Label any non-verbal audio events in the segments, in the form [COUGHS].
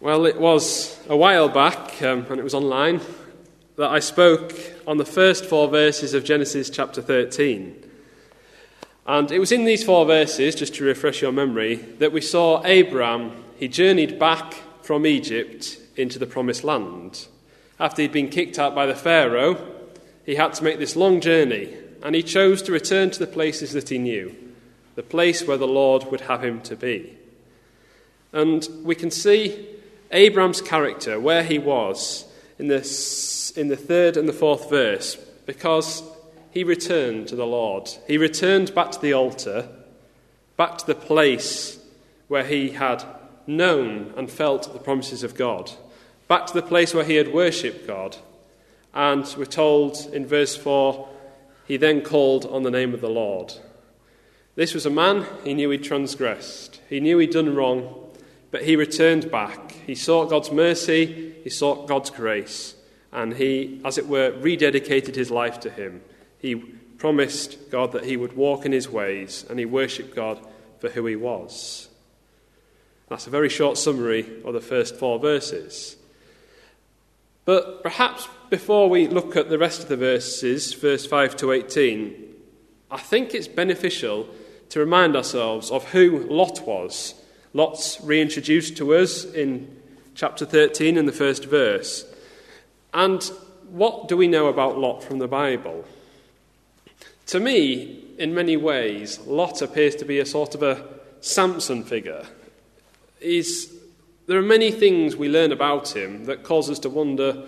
Well, it was a while back, um, and it was online, that I spoke on the first four verses of Genesis chapter 13. And it was in these four verses, just to refresh your memory, that we saw Abraham, he journeyed back from Egypt into the promised land. After he'd been kicked out by the Pharaoh, he had to make this long journey, and he chose to return to the places that he knew, the place where the Lord would have him to be. And we can see Abraham's character, where he was, in the, in the third and the fourth verse, because he returned to the Lord. He returned back to the altar, back to the place where he had known and felt the promises of God, back to the place where he had worshipped God. And we're told in verse 4 he then called on the name of the Lord. This was a man, he knew he'd transgressed, he knew he'd done wrong, but he returned back. He sought God's mercy, he sought God's grace, and he, as it were, rededicated his life to him. He promised God that he would walk in his ways, and he worshipped God for who he was. That's a very short summary of the first four verses. But perhaps before we look at the rest of the verses, verse 5 to 18, I think it's beneficial to remind ourselves of who Lot was Lot's reintroduced to us in chapter 13 in the first verse. And what do we know about Lot from the Bible? To me, in many ways, Lot appears to be a sort of a Samson figure. He's, there are many things we learn about him that cause us to wonder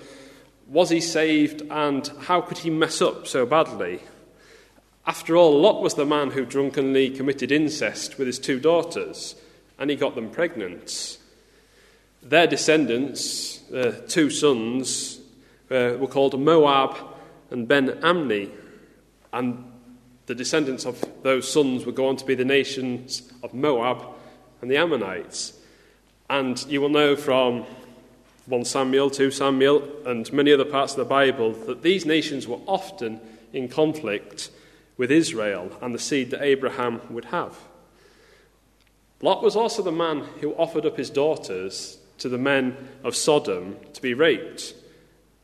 was he saved and how could he mess up so badly? After all, Lot was the man who drunkenly committed incest with his two daughters and he got them pregnant. Their descendants, uh, two sons, uh, were called Moab and Ben Ammi, and the descendants of those sons would go on to be the nations of Moab and the Ammonites. And you will know from 1 Samuel, 2 Samuel, and many other parts of the Bible that these nations were often in conflict with Israel and the seed that Abraham would have. Lot was also the man who offered up his daughters to the men of Sodom to be raped.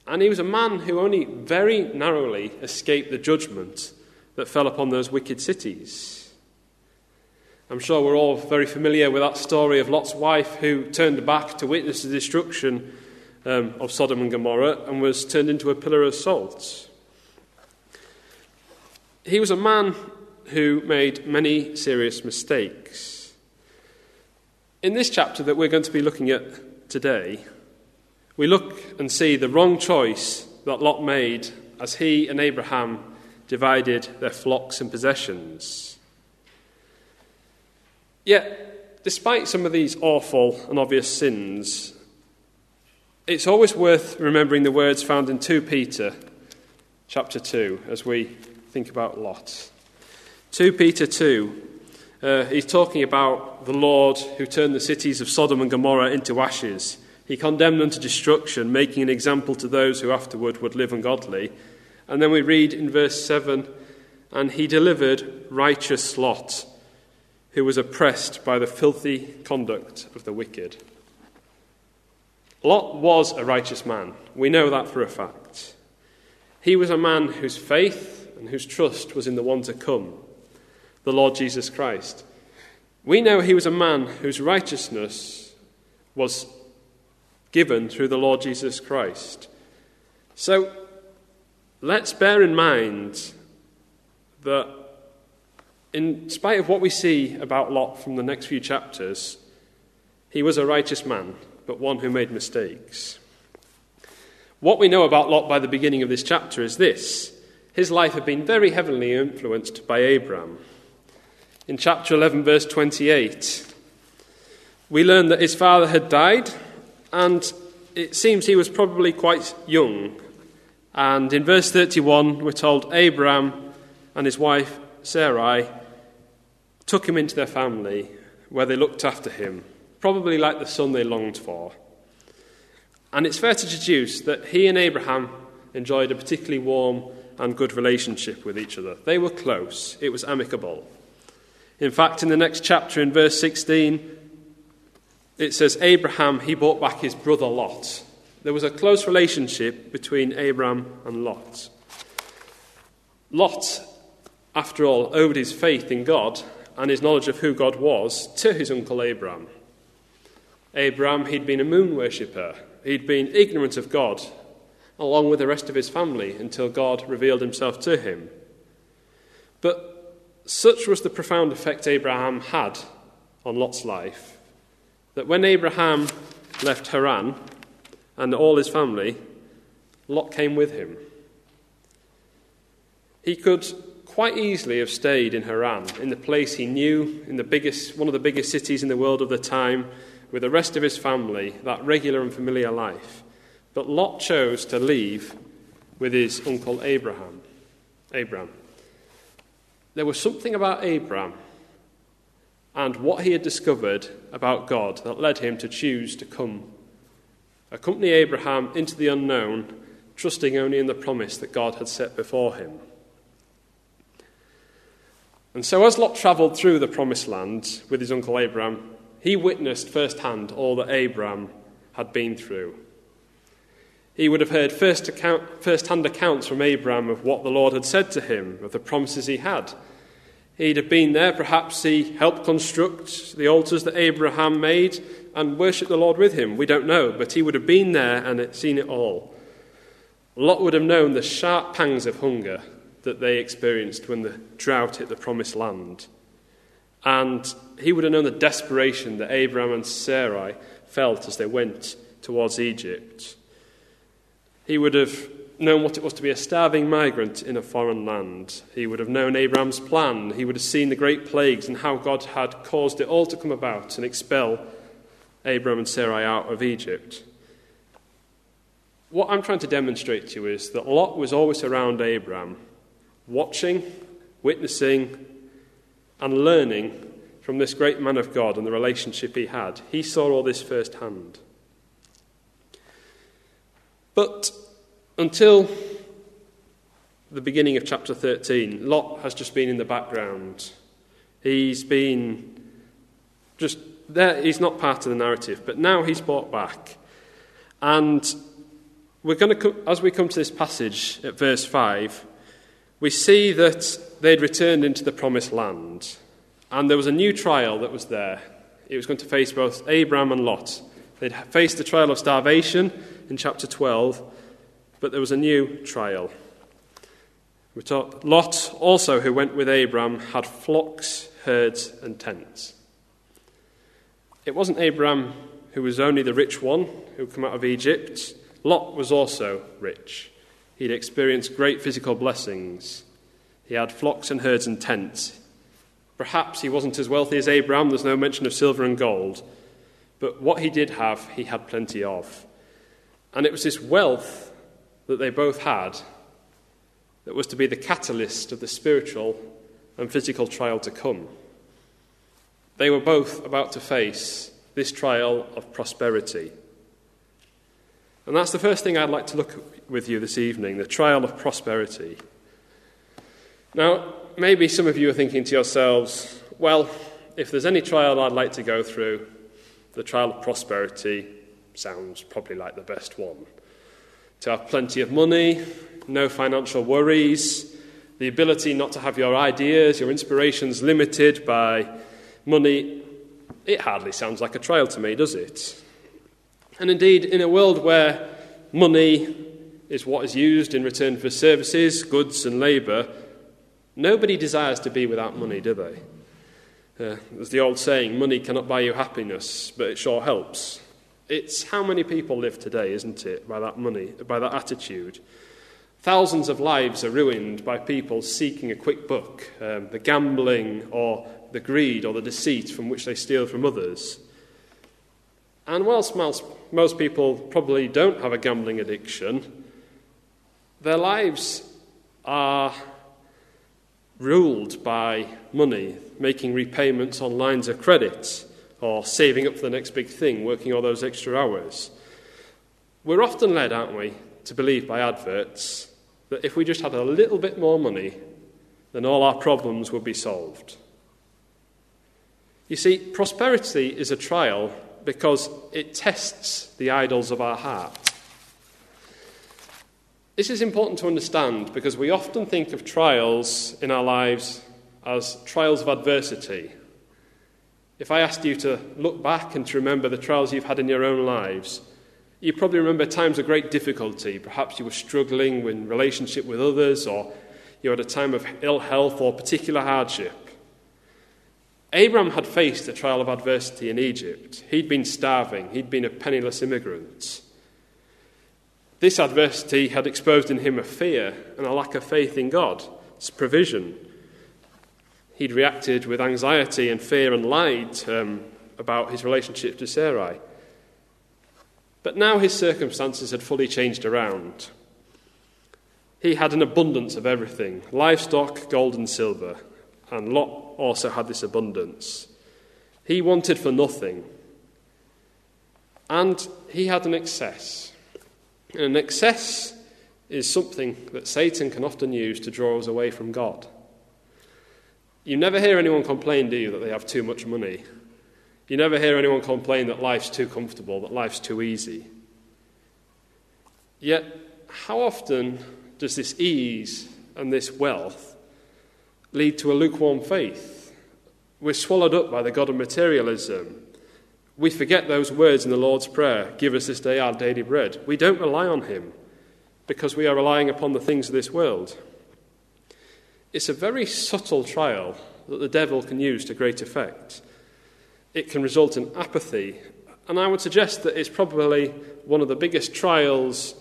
And he was a man who only very narrowly escaped the judgment that fell upon those wicked cities. I'm sure we're all very familiar with that story of Lot's wife who turned back to witness the destruction um, of Sodom and Gomorrah and was turned into a pillar of salt. He was a man who made many serious mistakes. In this chapter that we're going to be looking at today, we look and see the wrong choice that Lot made as he and Abraham divided their flocks and possessions. Yet, despite some of these awful and obvious sins, it's always worth remembering the words found in 2 Peter chapter 2 as we think about Lot. 2 Peter 2 uh, he's talking about the Lord who turned the cities of Sodom and Gomorrah into ashes. He condemned them to destruction, making an example to those who afterward would live ungodly. And then we read in verse 7 And he delivered righteous Lot, who was oppressed by the filthy conduct of the wicked. Lot was a righteous man. We know that for a fact. He was a man whose faith and whose trust was in the one to come the Lord Jesus Christ. We know he was a man whose righteousness was given through the Lord Jesus Christ. So let's bear in mind that, in spite of what we see about Lot from the next few chapters, he was a righteous man, but one who made mistakes. What we know about Lot by the beginning of this chapter is this his life had been very heavily influenced by Abraham in chapter 11, verse 28, we learn that his father had died, and it seems he was probably quite young. And in verse 31, we're told Abraham and his wife Sarai took him into their family, where they looked after him, probably like the son they longed for. And it's fair to deduce that he and Abraham enjoyed a particularly warm and good relationship with each other. They were close, it was amicable. In fact, in the next chapter, in verse 16, it says Abraham, he brought back his brother Lot. There was a close relationship between Abraham and Lot. Lot, after all, owed his faith in God and his knowledge of who God was to his uncle Abraham. Abraham, he'd been a moon worshipper, he'd been ignorant of God, along with the rest of his family, until God revealed himself to him. But such was the profound effect Abraham had on Lot's life that when Abraham left Haran and all his family, Lot came with him. He could quite easily have stayed in Haran, in the place he knew, in the biggest, one of the biggest cities in the world of the time, with the rest of his family, that regular and familiar life. But Lot chose to leave with his uncle Abraham. Abraham. There was something about Abraham and what he had discovered about God that led him to choose to come, accompany Abraham into the unknown, trusting only in the promise that God had set before him. And so, as Lot travelled through the promised land with his uncle Abraham, he witnessed firsthand all that Abraham had been through. He would have heard first account, first-hand accounts from Abraham of what the Lord had said to him, of the promises he had. He'd have been there, perhaps he helped construct the altars that Abraham made and worshipped the Lord with him. We don't know, but he would have been there and seen it all. Lot would have known the sharp pangs of hunger that they experienced when the drought hit the promised land. And he would have known the desperation that Abraham and Sarai felt as they went towards Egypt. He would have known what it was to be a starving migrant in a foreign land. He would have known Abraham's plan. He would have seen the great plagues and how God had caused it all to come about and expel Abraham and Sarai out of Egypt. What I'm trying to demonstrate to you is that Lot was always around Abraham watching, witnessing, and learning from this great man of God and the relationship he had. He saw all this firsthand. But until the beginning of chapter 13, Lot has just been in the background. He's been just there, he's not part of the narrative, but now he's brought back. And we're going to, as we come to this passage at verse 5, we see that they'd returned into the promised land, and there was a new trial that was there. It was going to face both Abraham and Lot. They'd faced the trial of starvation in chapter 12, but there was a new trial. We taught Lot also, who went with Abram, had flocks, herds, and tents. It wasn't Abram who was only the rich one who came out of Egypt. Lot was also rich. He'd experienced great physical blessings. He had flocks and herds and tents. Perhaps he wasn't as wealthy as Abraham, there's no mention of silver and gold. But what he did have, he had plenty of. And it was this wealth that they both had that was to be the catalyst of the spiritual and physical trial to come. They were both about to face this trial of prosperity. And that's the first thing I'd like to look with you this evening the trial of prosperity. Now, maybe some of you are thinking to yourselves, well, if there's any trial I'd like to go through, the trial of prosperity sounds probably like the best one. To have plenty of money, no financial worries, the ability not to have your ideas, your inspirations limited by money, it hardly sounds like a trial to me, does it? And indeed, in a world where money is what is used in return for services, goods, and labour, nobody desires to be without money, do they? Uh, there's the old saying, money cannot buy you happiness, but it sure helps. It's how many people live today, isn't it, by that money, by that attitude. Thousands of lives are ruined by people seeking a quick buck, um, the gambling or the greed or the deceit from which they steal from others. And whilst most, most people probably don't have a gambling addiction, their lives are ruled by money, making repayments on lines of credit, or saving up for the next big thing, working all those extra hours. We're often led, aren't we, to believe by adverts that if we just had a little bit more money, then all our problems would be solved. You see, prosperity is a trial because it tests the idols of our heart. This is important to understand because we often think of trials in our lives as trials of adversity. If I asked you to look back and to remember the trials you've had in your own lives, you probably remember times of great difficulty. Perhaps you were struggling in relationship with others, or you had a time of ill health or particular hardship. Abraham had faced a trial of adversity in Egypt. He'd been starving, he'd been a penniless immigrant. This adversity had exposed in him a fear and a lack of faith in God's provision. He'd reacted with anxiety and fear and lied um, about his relationship to Sarai. But now his circumstances had fully changed around. He had an abundance of everything livestock, gold, and silver. And Lot also had this abundance. He wanted for nothing. And he had an excess. And an excess is something that Satan can often use to draw us away from God. You never hear anyone complain, do you, that they have too much money? You never hear anyone complain that life's too comfortable, that life's too easy. Yet, how often does this ease and this wealth lead to a lukewarm faith? We're swallowed up by the God of materialism we forget those words in the Lord's Prayer Give us this day our daily bread. We don't rely on Him because we are relying upon the things of this world. It's a very subtle trial that the devil can use to great effect. It can result in apathy, and I would suggest that it's probably one of the biggest trials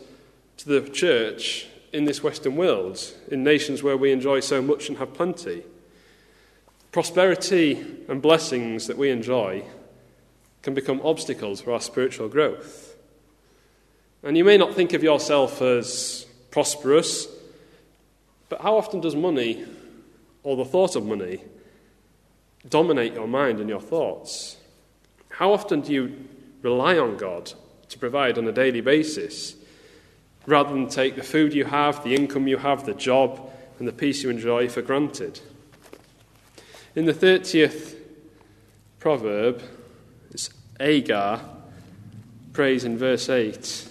to the church in this Western world, in nations where we enjoy so much and have plenty. Prosperity and blessings that we enjoy can become obstacles for our spiritual growth. And you may not think of yourself as prosperous, but how often does money, or the thought of money, dominate your mind and your thoughts? How often do you rely on God to provide on a daily basis, rather than take the food you have, the income you have, the job, and the peace you enjoy for granted? In the 30th proverb, it's Agur prays in verse 8.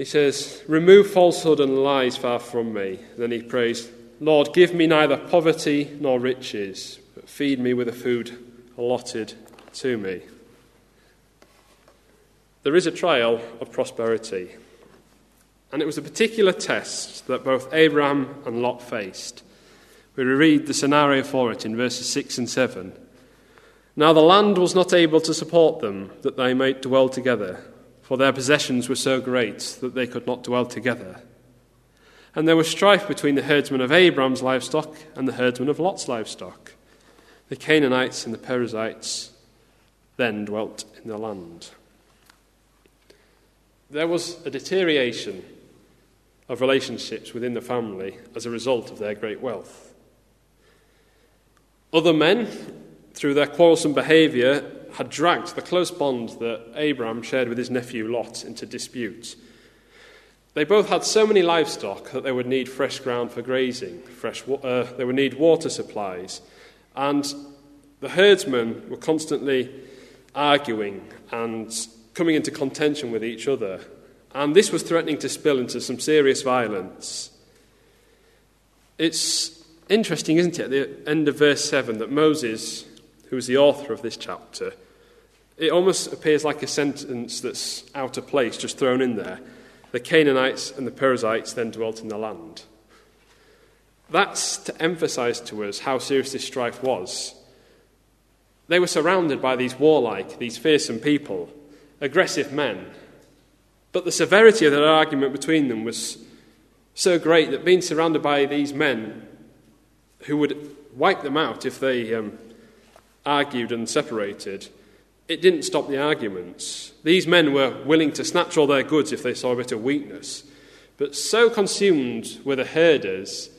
He says, Remove falsehood and lies far from me. Then he prays, Lord, give me neither poverty nor riches, but feed me with the food allotted to me. There is a trial of prosperity, and it was a particular test that both Abraham and Lot faced. We read the scenario for it in verses 6 and 7. Now the land was not able to support them, that they might dwell together, for their possessions were so great that they could not dwell together. And there was strife between the herdsmen of Abram's livestock and the herdsmen of Lot's livestock. The Canaanites and the Perizzites then dwelt in the land. There was a deterioration of relationships within the family as a result of their great wealth. Other men, through their quarrelsome behaviour, had dragged the close bond that Abram shared with his nephew Lot into dispute. They both had so many livestock that they would need fresh ground for grazing, fresh uh, they would need water supplies, and the herdsmen were constantly arguing and coming into contention with each other, and this was threatening to spill into some serious violence. It's interesting, isn't it, at the end of verse 7 that Moses, who is the author of this chapter, it almost appears like a sentence that's out of place, just thrown in there. The Canaanites and the Perizzites then dwelt in the land. That's to emphasize to us how serious this strife was. They were surrounded by these warlike, these fearsome people, aggressive men. But the severity of their argument between them was so great that being surrounded by these men who would wipe them out if they um, argued and separated, it didn't stop the arguments. These men were willing to snatch all their goods if they saw a bit of weakness. But so consumed were the herders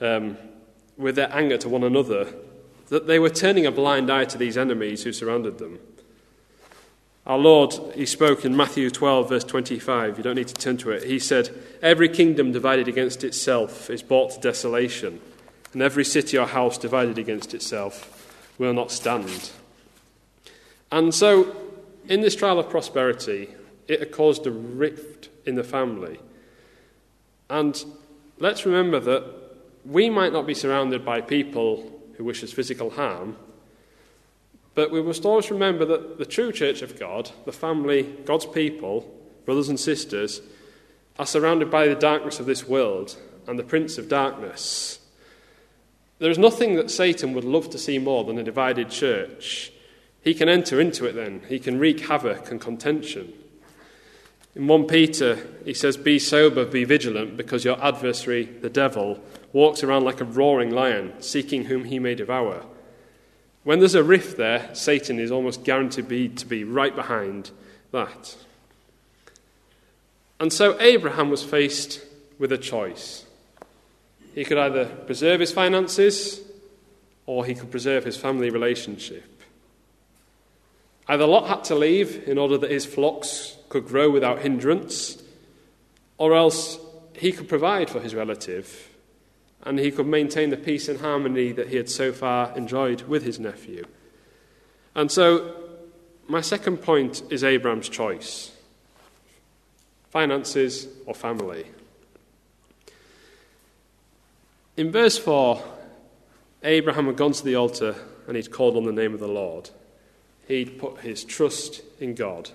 um, with their anger to one another that they were turning a blind eye to these enemies who surrounded them. Our Lord, He spoke in Matthew 12, verse 25. You don't need to turn to it. He said, Every kingdom divided against itself is brought to desolation and every city or house divided against itself will not stand. And so, in this trial of prosperity, it had caused a rift in the family. And let's remember that we might not be surrounded by people who wish us physical harm, but we must always remember that the true church of God, the family, God's people, brothers and sisters, are surrounded by the darkness of this world and the prince of darkness. There is nothing that Satan would love to see more than a divided church. He can enter into it then, he can wreak havoc and contention. In 1 Peter, he says, Be sober, be vigilant, because your adversary, the devil, walks around like a roaring lion, seeking whom he may devour. When there's a rift there, Satan is almost guaranteed to be right behind that. And so Abraham was faced with a choice. He could either preserve his finances or he could preserve his family relationship. Either Lot had to leave in order that his flocks could grow without hindrance, or else he could provide for his relative and he could maintain the peace and harmony that he had so far enjoyed with his nephew. And so, my second point is Abraham's choice finances or family. In verse 4, Abraham had gone to the altar and he'd called on the name of the Lord. He'd put his trust in God.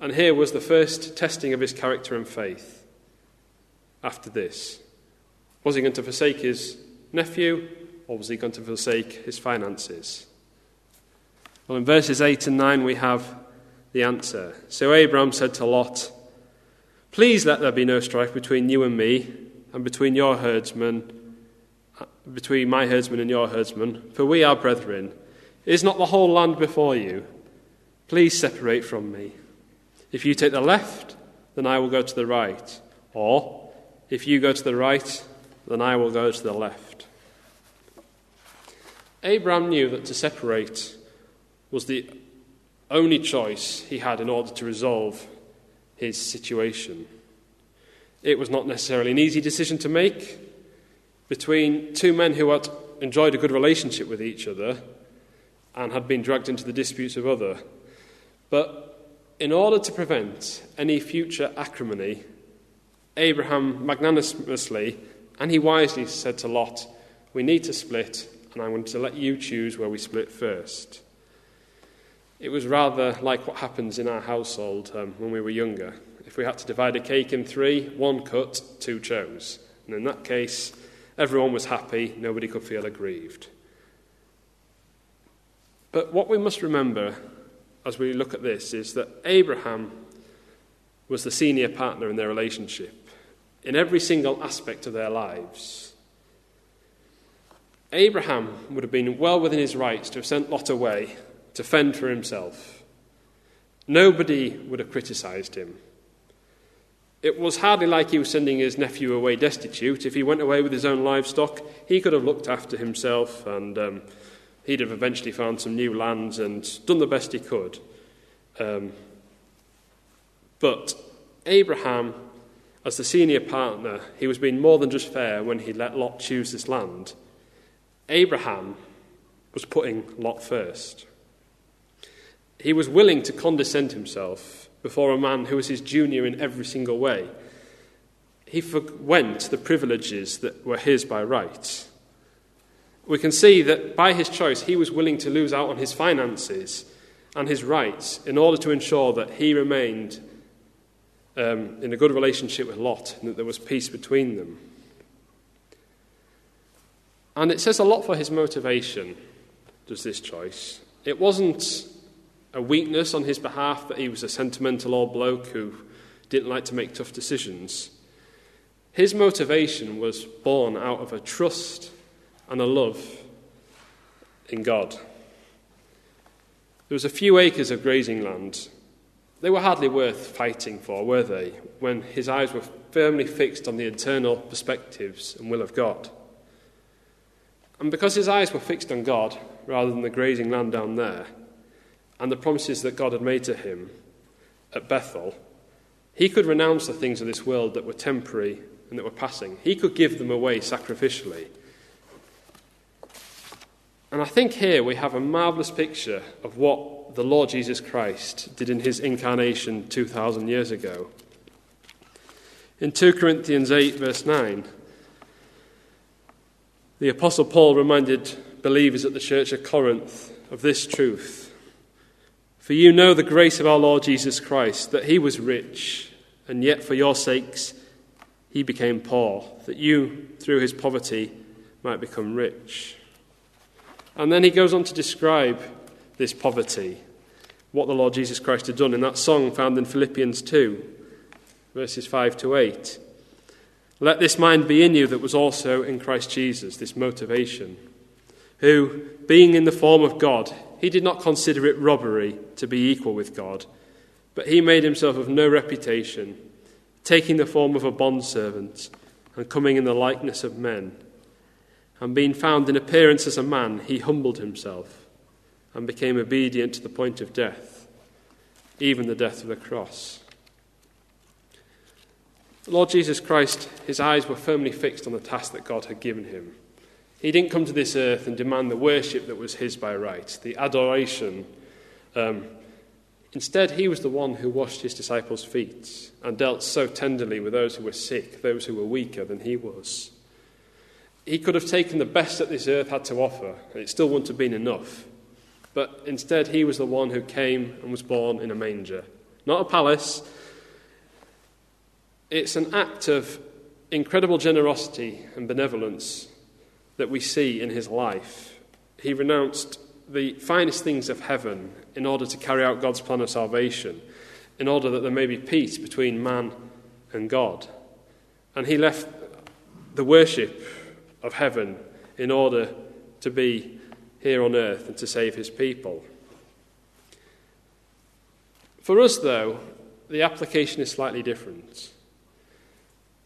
And here was the first testing of his character and faith after this. Was he going to forsake his nephew or was he going to forsake his finances? Well, in verses 8 and 9, we have the answer. So Abraham said to Lot, Please let there be no strife between you and me, and between your herdsmen between my herdsmen and your herdsmen, for we are brethren. Is not the whole land before you? Please separate from me. If you take the left, then I will go to the right. Or, if you go to the right, then I will go to the left. Abraham knew that to separate was the only choice he had in order to resolve his situation. It was not necessarily an easy decision to make, between two men who had enjoyed a good relationship with each other and had been dragged into the disputes of other. But in order to prevent any future acrimony, Abraham magnanimously and he wisely said to Lot, We need to split, and I'm going to let you choose where we split first. It was rather like what happens in our household um, when we were younger. If we had to divide a cake in three, one cut, two chose. And in that case, Everyone was happy, nobody could feel aggrieved. But what we must remember as we look at this is that Abraham was the senior partner in their relationship in every single aspect of their lives. Abraham would have been well within his rights to have sent Lot away to fend for himself. Nobody would have criticized him. It was hardly like he was sending his nephew away destitute. If he went away with his own livestock, he could have looked after himself and um, he'd have eventually found some new lands and done the best he could. Um, but Abraham, as the senior partner, he was being more than just fair when he let Lot choose this land. Abraham was putting Lot first. He was willing to condescend himself before a man who was his junior in every single way. He forwent the privileges that were his by right. We can see that by his choice, he was willing to lose out on his finances and his rights in order to ensure that he remained um, in a good relationship with Lot and that there was peace between them. And it says a lot for his motivation, does this choice. It wasn't a weakness on his behalf that he was a sentimental old bloke who didn't like to make tough decisions. His motivation was born out of a trust and a love in God. There was a few acres of grazing land. They were hardly worth fighting for, were they, when his eyes were firmly fixed on the eternal perspectives and will of God. And because his eyes were fixed on God rather than the grazing land down there, and the promises that God had made to him at Bethel, he could renounce the things of this world that were temporary and that were passing. He could give them away sacrificially. And I think here we have a marvellous picture of what the Lord Jesus Christ did in his incarnation 2,000 years ago. In 2 Corinthians 8, verse 9, the Apostle Paul reminded believers at the church of Corinth of this truth. For you know the grace of our Lord Jesus Christ, that he was rich, and yet for your sakes he became poor, that you, through his poverty, might become rich. And then he goes on to describe this poverty, what the Lord Jesus Christ had done in that song found in Philippians 2, verses 5 to 8. Let this mind be in you that was also in Christ Jesus, this motivation, who, being in the form of God, he did not consider it robbery to be equal with God, but he made himself of no reputation, taking the form of a bondservant and coming in the likeness of men. And being found in appearance as a man, he humbled himself and became obedient to the point of death, even the death of the cross. The Lord Jesus Christ, his eyes were firmly fixed on the task that God had given him. He didn't come to this earth and demand the worship that was his by right, the adoration. Um, instead, he was the one who washed his disciples' feet and dealt so tenderly with those who were sick, those who were weaker than he was. He could have taken the best that this earth had to offer, and it still wouldn't have been enough. But instead, he was the one who came and was born in a manger. Not a palace, it's an act of incredible generosity and benevolence that we see in his life. He renounced the finest things of heaven in order to carry out God's plan of salvation, in order that there may be peace between man and God. And he left the worship of heaven in order to be here on earth and to save his people. For us, though, the application is slightly different.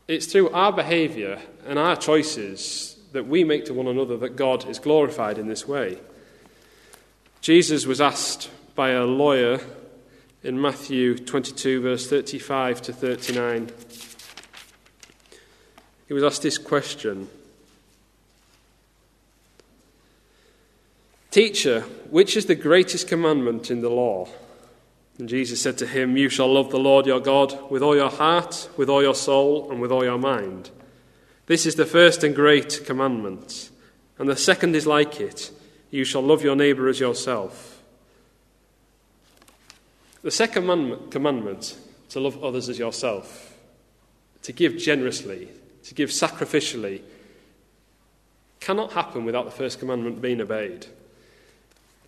It's through our behaviour and our choices that we make to one another that God is glorified in this way. Jesus was asked by a lawyer in Matthew 22, verse 35 to 39. He was asked this question Teacher, which is the greatest commandment in the law? And Jesus said to him, You shall love the Lord your God with all your heart, with all your soul, and with all your mind. This is the first and great commandment. And the second is like it you shall love your neighbour as yourself. The second commandment, to love others as yourself, to give generously, to give sacrificially, cannot happen without the first commandment being obeyed.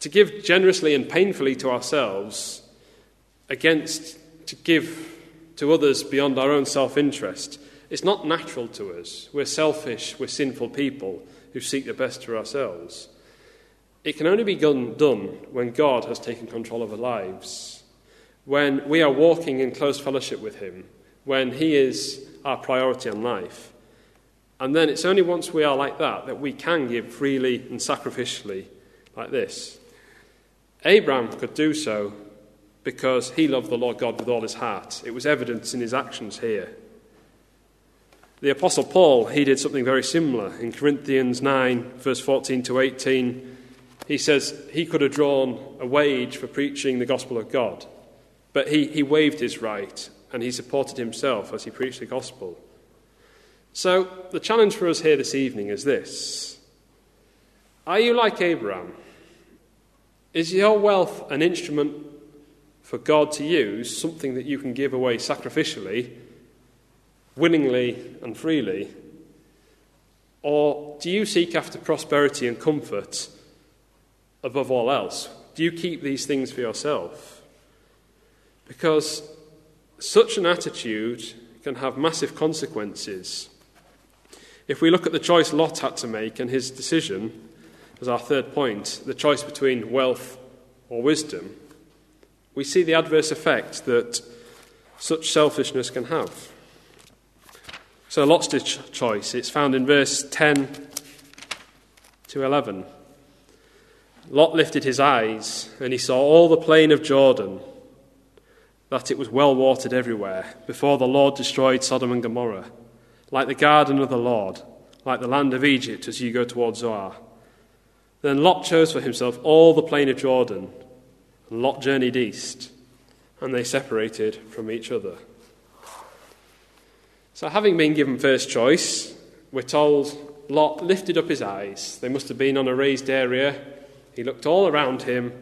To give generously and painfully to ourselves against to give to others beyond our own self interest. It's not natural to us. We're selfish, we're sinful people who seek the best for ourselves. It can only be done, when God has taken control of our lives, when we are walking in close fellowship with Him, when He is our priority in life. And then it's only once we are like that that we can give freely and sacrificially like this. Abraham could do so because he loved the Lord God with all his heart. It was evident in his actions here. The Apostle Paul, he did something very similar. In Corinthians 9, verse 14 to 18, he says he could have drawn a wage for preaching the gospel of God, but he, he waived his right and he supported himself as he preached the gospel. So, the challenge for us here this evening is this Are you like Abraham? Is your wealth an instrument for God to use something that you can give away sacrificially, willingly and freely? Or do you seek after prosperity and comfort above all else? Do you keep these things for yourself? Because such an attitude can have massive consequences. If we look at the choice Lot had to make and his decision, as our third point, the choice between wealth or wisdom, we see the adverse effect that such selfishness can have. So, Lot's choice, it's found in verse 10 to 11. Lot lifted his eyes, and he saw all the plain of Jordan, that it was well watered everywhere, before the Lord destroyed Sodom and Gomorrah, like the garden of the Lord, like the land of Egypt as you go towards Zoar. Then Lot chose for himself all the plain of Jordan, and Lot journeyed east, and they separated from each other. So, having been given first choice, we're told Lot lifted up his eyes. They must have been on a raised area. He looked all around him,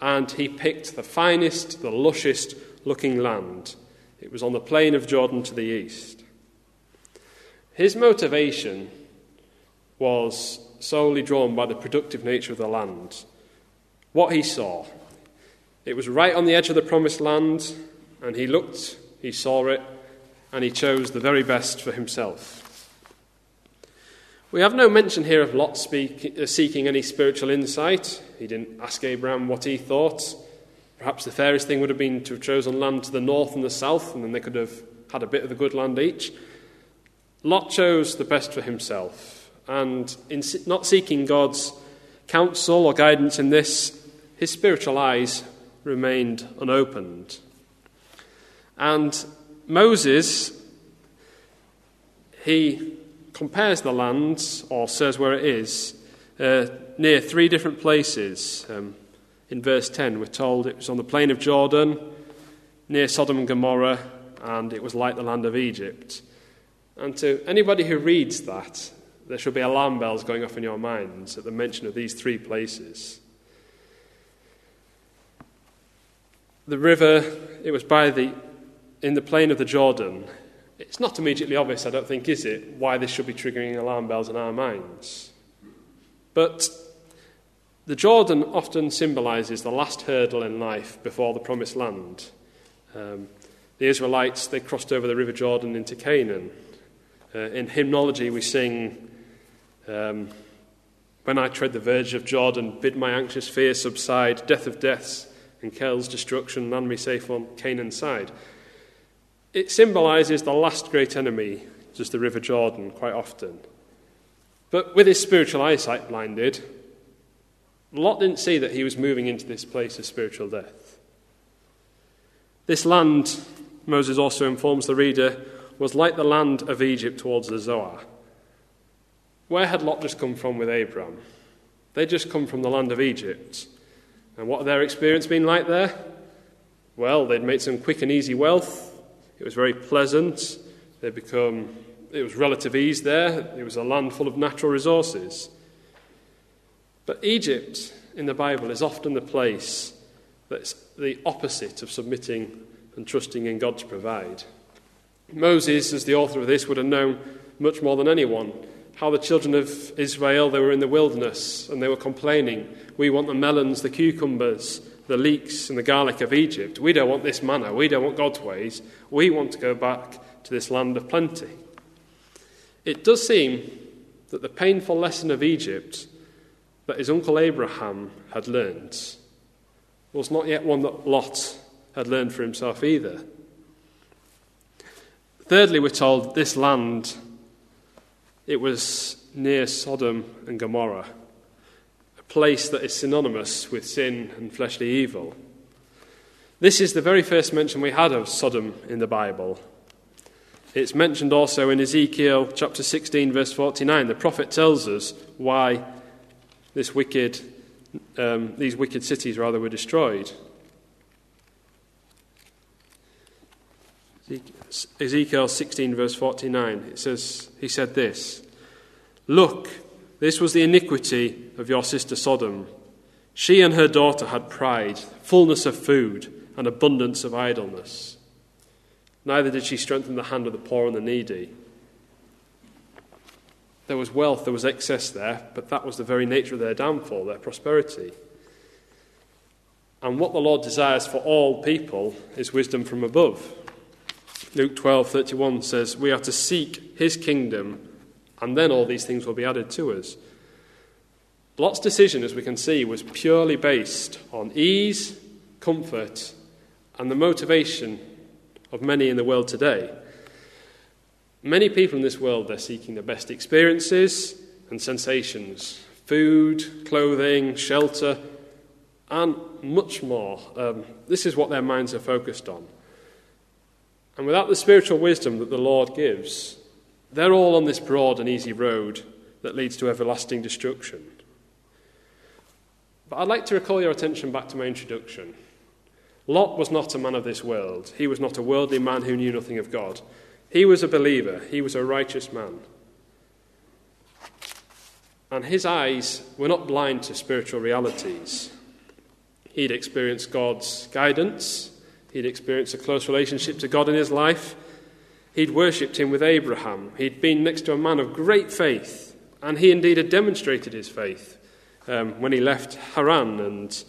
and he picked the finest, the lushest looking land. It was on the plain of Jordan to the east. His motivation was solely drawn by the productive nature of the land. What he saw, it was right on the edge of the promised land, and he looked, he saw it, and he chose the very best for himself. We have no mention here of Lot speak, uh, seeking any spiritual insight. He didn't ask Abraham what he thought. Perhaps the fairest thing would have been to have chosen land to the north and the south, and then they could have had a bit of the good land each. Lot chose the best for himself, and in not seeking God's counsel or guidance in this, his spiritual eyes remained unopened. And Moses, he compares the land, or says where it is, uh, near three different places. Um, in verse 10, we're told it was on the plain of Jordan, near Sodom and Gomorrah, and it was like the land of Egypt. And to anybody who reads that, there should be alarm bells going off in your minds at the mention of these three places. The river, it was by the in the plain of the Jordan, it's not immediately obvious, I don't think, is it, why this should be triggering alarm bells in our minds. But the Jordan often symbolizes the last hurdle in life before the promised land. Um, the Israelites, they crossed over the River Jordan into Canaan. Uh, in hymnology, we sing, um, When I tread the verge of Jordan, bid my anxious fears subside, death of deaths and Kel's destruction, land me safe on Canaan's side. It symbolizes the last great enemy, just the River Jordan, quite often. But with his spiritual eyesight blinded, Lot didn't see that he was moving into this place of spiritual death. This land, Moses also informs the reader, was like the land of Egypt towards the Zoar. Where had Lot just come from with Abram? They'd just come from the land of Egypt. And what had their experience been like there? Well, they'd made some quick and easy wealth. It was very pleasant. They become, it was relative ease there. It was a land full of natural resources. But Egypt in the Bible is often the place that's the opposite of submitting and trusting in God to provide. Moses, as the author of this, would have known much more than anyone how the children of Israel they were in the wilderness and they were complaining, "We want the melons, the cucumbers, the leeks and the garlic of Egypt. We don't want this manna. We don't want God's ways. We want to go back to this land of plenty. It does seem that the painful lesson of Egypt that his uncle Abraham had learned was not yet one that Lot had learned for himself either. Thirdly, we're told this land, it was near Sodom and Gomorrah place that is synonymous with sin and fleshly evil. This is the very first mention we had of Sodom in the Bible. It's mentioned also in Ezekiel chapter 16, verse 49. The prophet tells us why this wicked, um, these wicked cities rather were destroyed. Ezekiel 16, verse 49, it says, He said this Look, this was the iniquity of your sister Sodom. She and her daughter had pride, fullness of food, and abundance of idleness. Neither did she strengthen the hand of the poor and the needy. There was wealth, there was excess there, but that was the very nature of their downfall, their prosperity. And what the Lord desires for all people is wisdom from above. Luke 12:31 says, "We are to seek his kingdom and then all these things will be added to us. Lot's decision, as we can see, was purely based on ease, comfort, and the motivation of many in the world today. Many people in this world, they're seeking the best experiences and sensations food, clothing, shelter, and much more. Um, this is what their minds are focused on. And without the spiritual wisdom that the Lord gives, they're all on this broad and easy road that leads to everlasting destruction. But I'd like to recall your attention back to my introduction. Lot was not a man of this world. He was not a worldly man who knew nothing of God. He was a believer, he was a righteous man. And his eyes were not blind to spiritual realities. He'd experienced God's guidance, he'd experienced a close relationship to God in his life, he'd worshipped him with Abraham, he'd been next to a man of great faith, and he indeed had demonstrated his faith um, when he left Haran and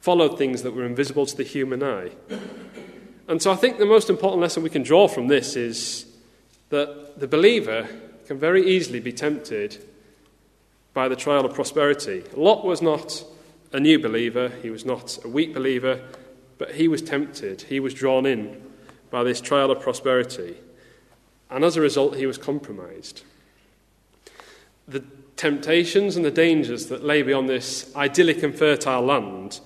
followed things that were invisible to the human eye. And so I think the most important lesson we can draw from this is that the believer can very easily be tempted by the trial of prosperity. Lot was not a new believer, he was not a weak believer, but he was tempted, he was drawn in by this trial of prosperity. And as a result, he was compromised. The temptations and the dangers that lay beyond this idyllic and fertile land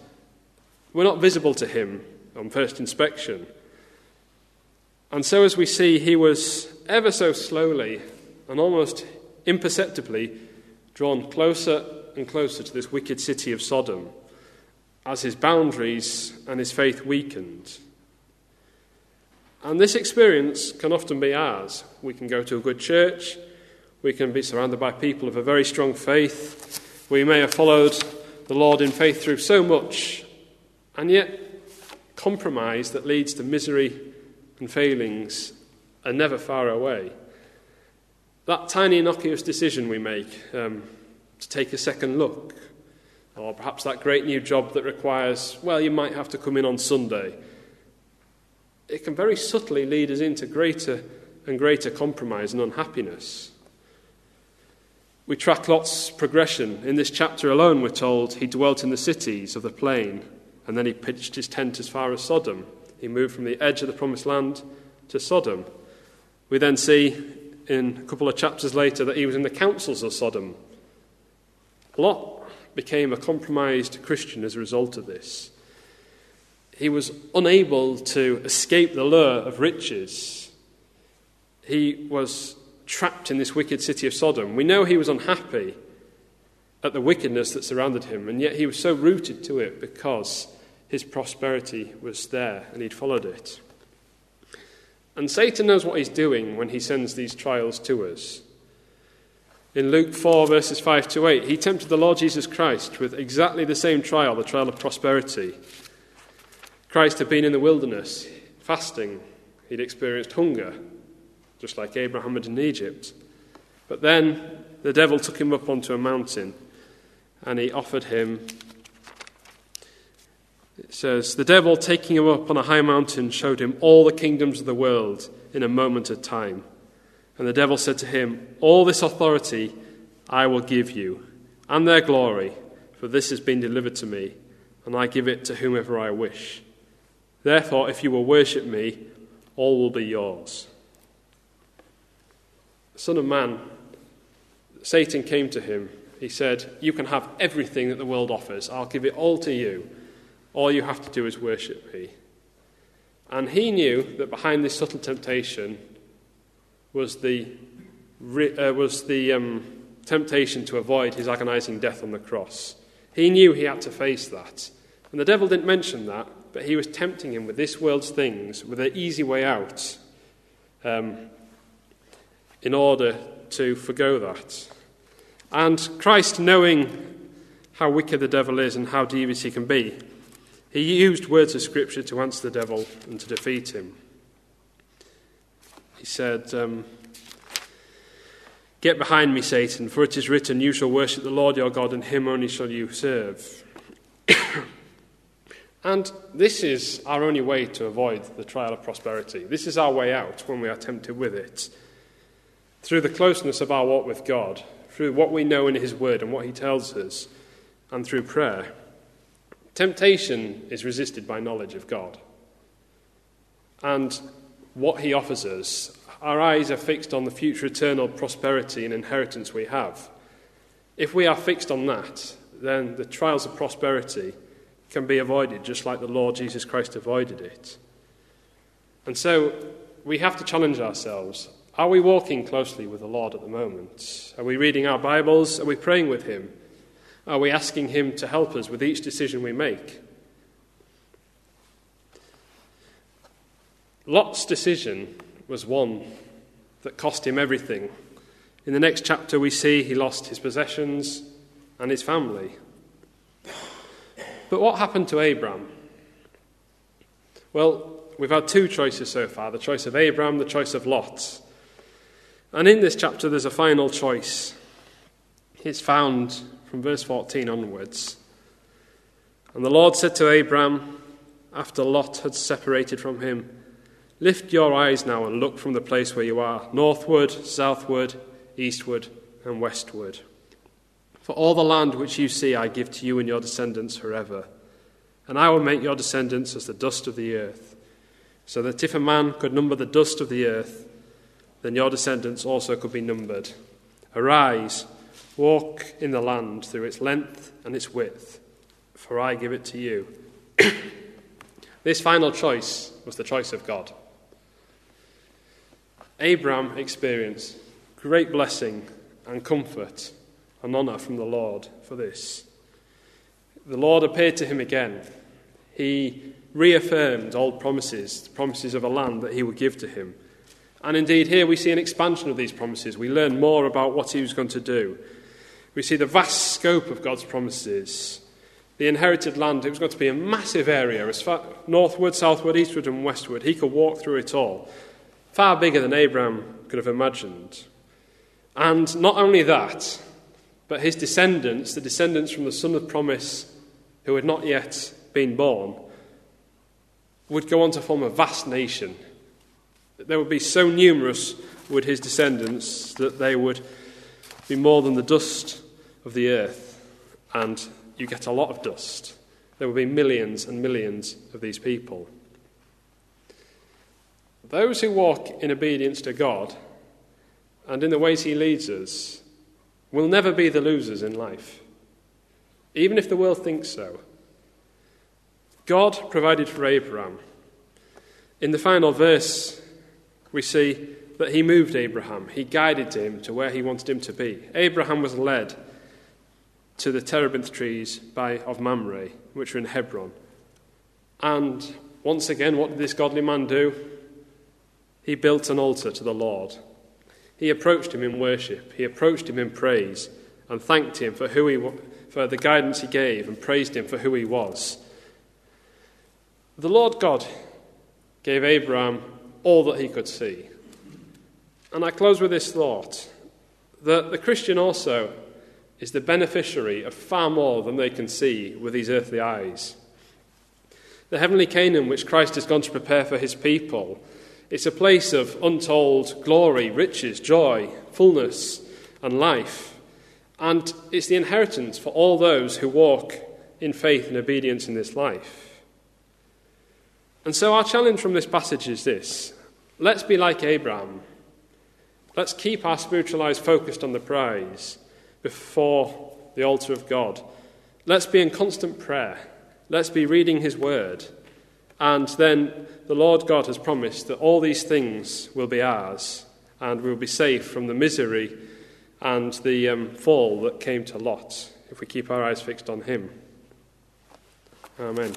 were not visible to him on first inspection. And so, as we see, he was ever so slowly and almost imperceptibly drawn closer and closer to this wicked city of Sodom as his boundaries and his faith weakened. And this experience can often be ours. We can go to a good church, we can be surrounded by people of a very strong faith, we may have followed the Lord in faith through so much, and yet compromise that leads to misery and failings are never far away. That tiny innocuous decision we make um, to take a second look, or perhaps that great new job that requires, well, you might have to come in on Sunday, it can very subtly lead us into greater and greater compromise and unhappiness. We track Lot's progression. In this chapter alone, we're told he dwelt in the cities of the plain, and then he pitched his tent as far as Sodom. He moved from the edge of the promised land to Sodom. We then see in a couple of chapters later that he was in the councils of Sodom. Lot became a compromised Christian as a result of this. He was unable to escape the lure of riches. He was trapped in this wicked city of Sodom. We know he was unhappy at the wickedness that surrounded him, and yet he was so rooted to it because his prosperity was there and he'd followed it. And Satan knows what he's doing when he sends these trials to us. In Luke 4, verses 5 to 8, he tempted the Lord Jesus Christ with exactly the same trial, the trial of prosperity. Christ had been in the wilderness, fasting, he'd experienced hunger, just like Abraham had in Egypt. But then the devil took him up onto a mountain and he offered him it says, The devil, taking him up on a high mountain, showed him all the kingdoms of the world in a moment of time. And the devil said to him, All this authority I will give you, and their glory, for this has been delivered to me, and I give it to whomever I wish. Therefore, if you will worship me, all will be yours. Son of man, Satan came to him. He said, You can have everything that the world offers, I'll give it all to you. All you have to do is worship me. And he knew that behind this subtle temptation was the, uh, was the um, temptation to avoid his agonizing death on the cross. He knew he had to face that. And the devil didn't mention that, but he was tempting him with this world's things, with an easy way out, um, in order to forego that. And Christ, knowing how wicked the devil is and how devious he can be, he used words of Scripture to answer the devil and to defeat him. He said, um, Get behind me, Satan, for it is written, You shall worship the Lord your God, and him only shall you serve. [COUGHS] and this is our only way to avoid the trial of prosperity. This is our way out when we are tempted with it. Through the closeness of our walk with God, through what we know in His Word and what He tells us, and through prayer. Temptation is resisted by knowledge of God. And what he offers us, our eyes are fixed on the future eternal prosperity and inheritance we have. If we are fixed on that, then the trials of prosperity can be avoided just like the Lord Jesus Christ avoided it. And so we have to challenge ourselves. Are we walking closely with the Lord at the moment? Are we reading our Bibles? Are we praying with Him? Are we asking Him to help us with each decision we make? Lot's decision was one that cost him everything. In the next chapter, we see he lost his possessions and his family. But what happened to Abram? Well, we've had two choices so far the choice of Abram, the choice of Lot. And in this chapter, there's a final choice. It's found from verse 14 onwards. And the Lord said to Abram, after Lot had separated from him, Lift your eyes now and look from the place where you are, northward, southward, eastward, and westward. For all the land which you see I give to you and your descendants forever. And I will make your descendants as the dust of the earth, so that if a man could number the dust of the earth, then your descendants also could be numbered. Arise, walk in the land through its length and its width, for I give it to you. [COUGHS] this final choice was the choice of God. Abraham experienced great blessing and comfort and honour from the Lord for this. The Lord appeared to him again. He reaffirmed old promises, the promises of a land that he would give to him. And indeed, here we see an expansion of these promises. We learn more about what he was going to do. We see the vast scope of God's promises. The inherited land, it was going to be a massive area, as far northward, southward, eastward, and westward. He could walk through it all far bigger than Abraham could have imagined. And not only that, but his descendants, the descendants from the son of promise who had not yet been born, would go on to form a vast nation. They would be so numerous, would his descendants, that they would be more than the dust of the earth. And you get a lot of dust. There would be millions and millions of these people. Those who walk in obedience to God and in the ways He leads us will never be the losers in life, even if the world thinks so. God provided for Abraham. In the final verse, we see that He moved Abraham, He guided him to where He wanted him to be. Abraham was led to the terebinth trees by, of Mamre, which are in Hebron. And once again, what did this godly man do? He built an altar to the Lord. He approached him in worship. He approached him in praise and thanked him for, who he, for the guidance he gave and praised him for who he was. The Lord God gave Abraham all that he could see. And I close with this thought that the Christian also is the beneficiary of far more than they can see with these earthly eyes. The heavenly Canaan, which Christ has gone to prepare for his people, it's a place of untold glory, riches, joy, fullness, and life. And it's the inheritance for all those who walk in faith and obedience in this life. And so, our challenge from this passage is this let's be like Abraham. Let's keep our spiritual eyes focused on the prize before the altar of God. Let's be in constant prayer. Let's be reading His word. And then the Lord God has promised that all these things will be ours and we'll be safe from the misery and the um, fall that came to Lot if we keep our eyes fixed on Him. Amen.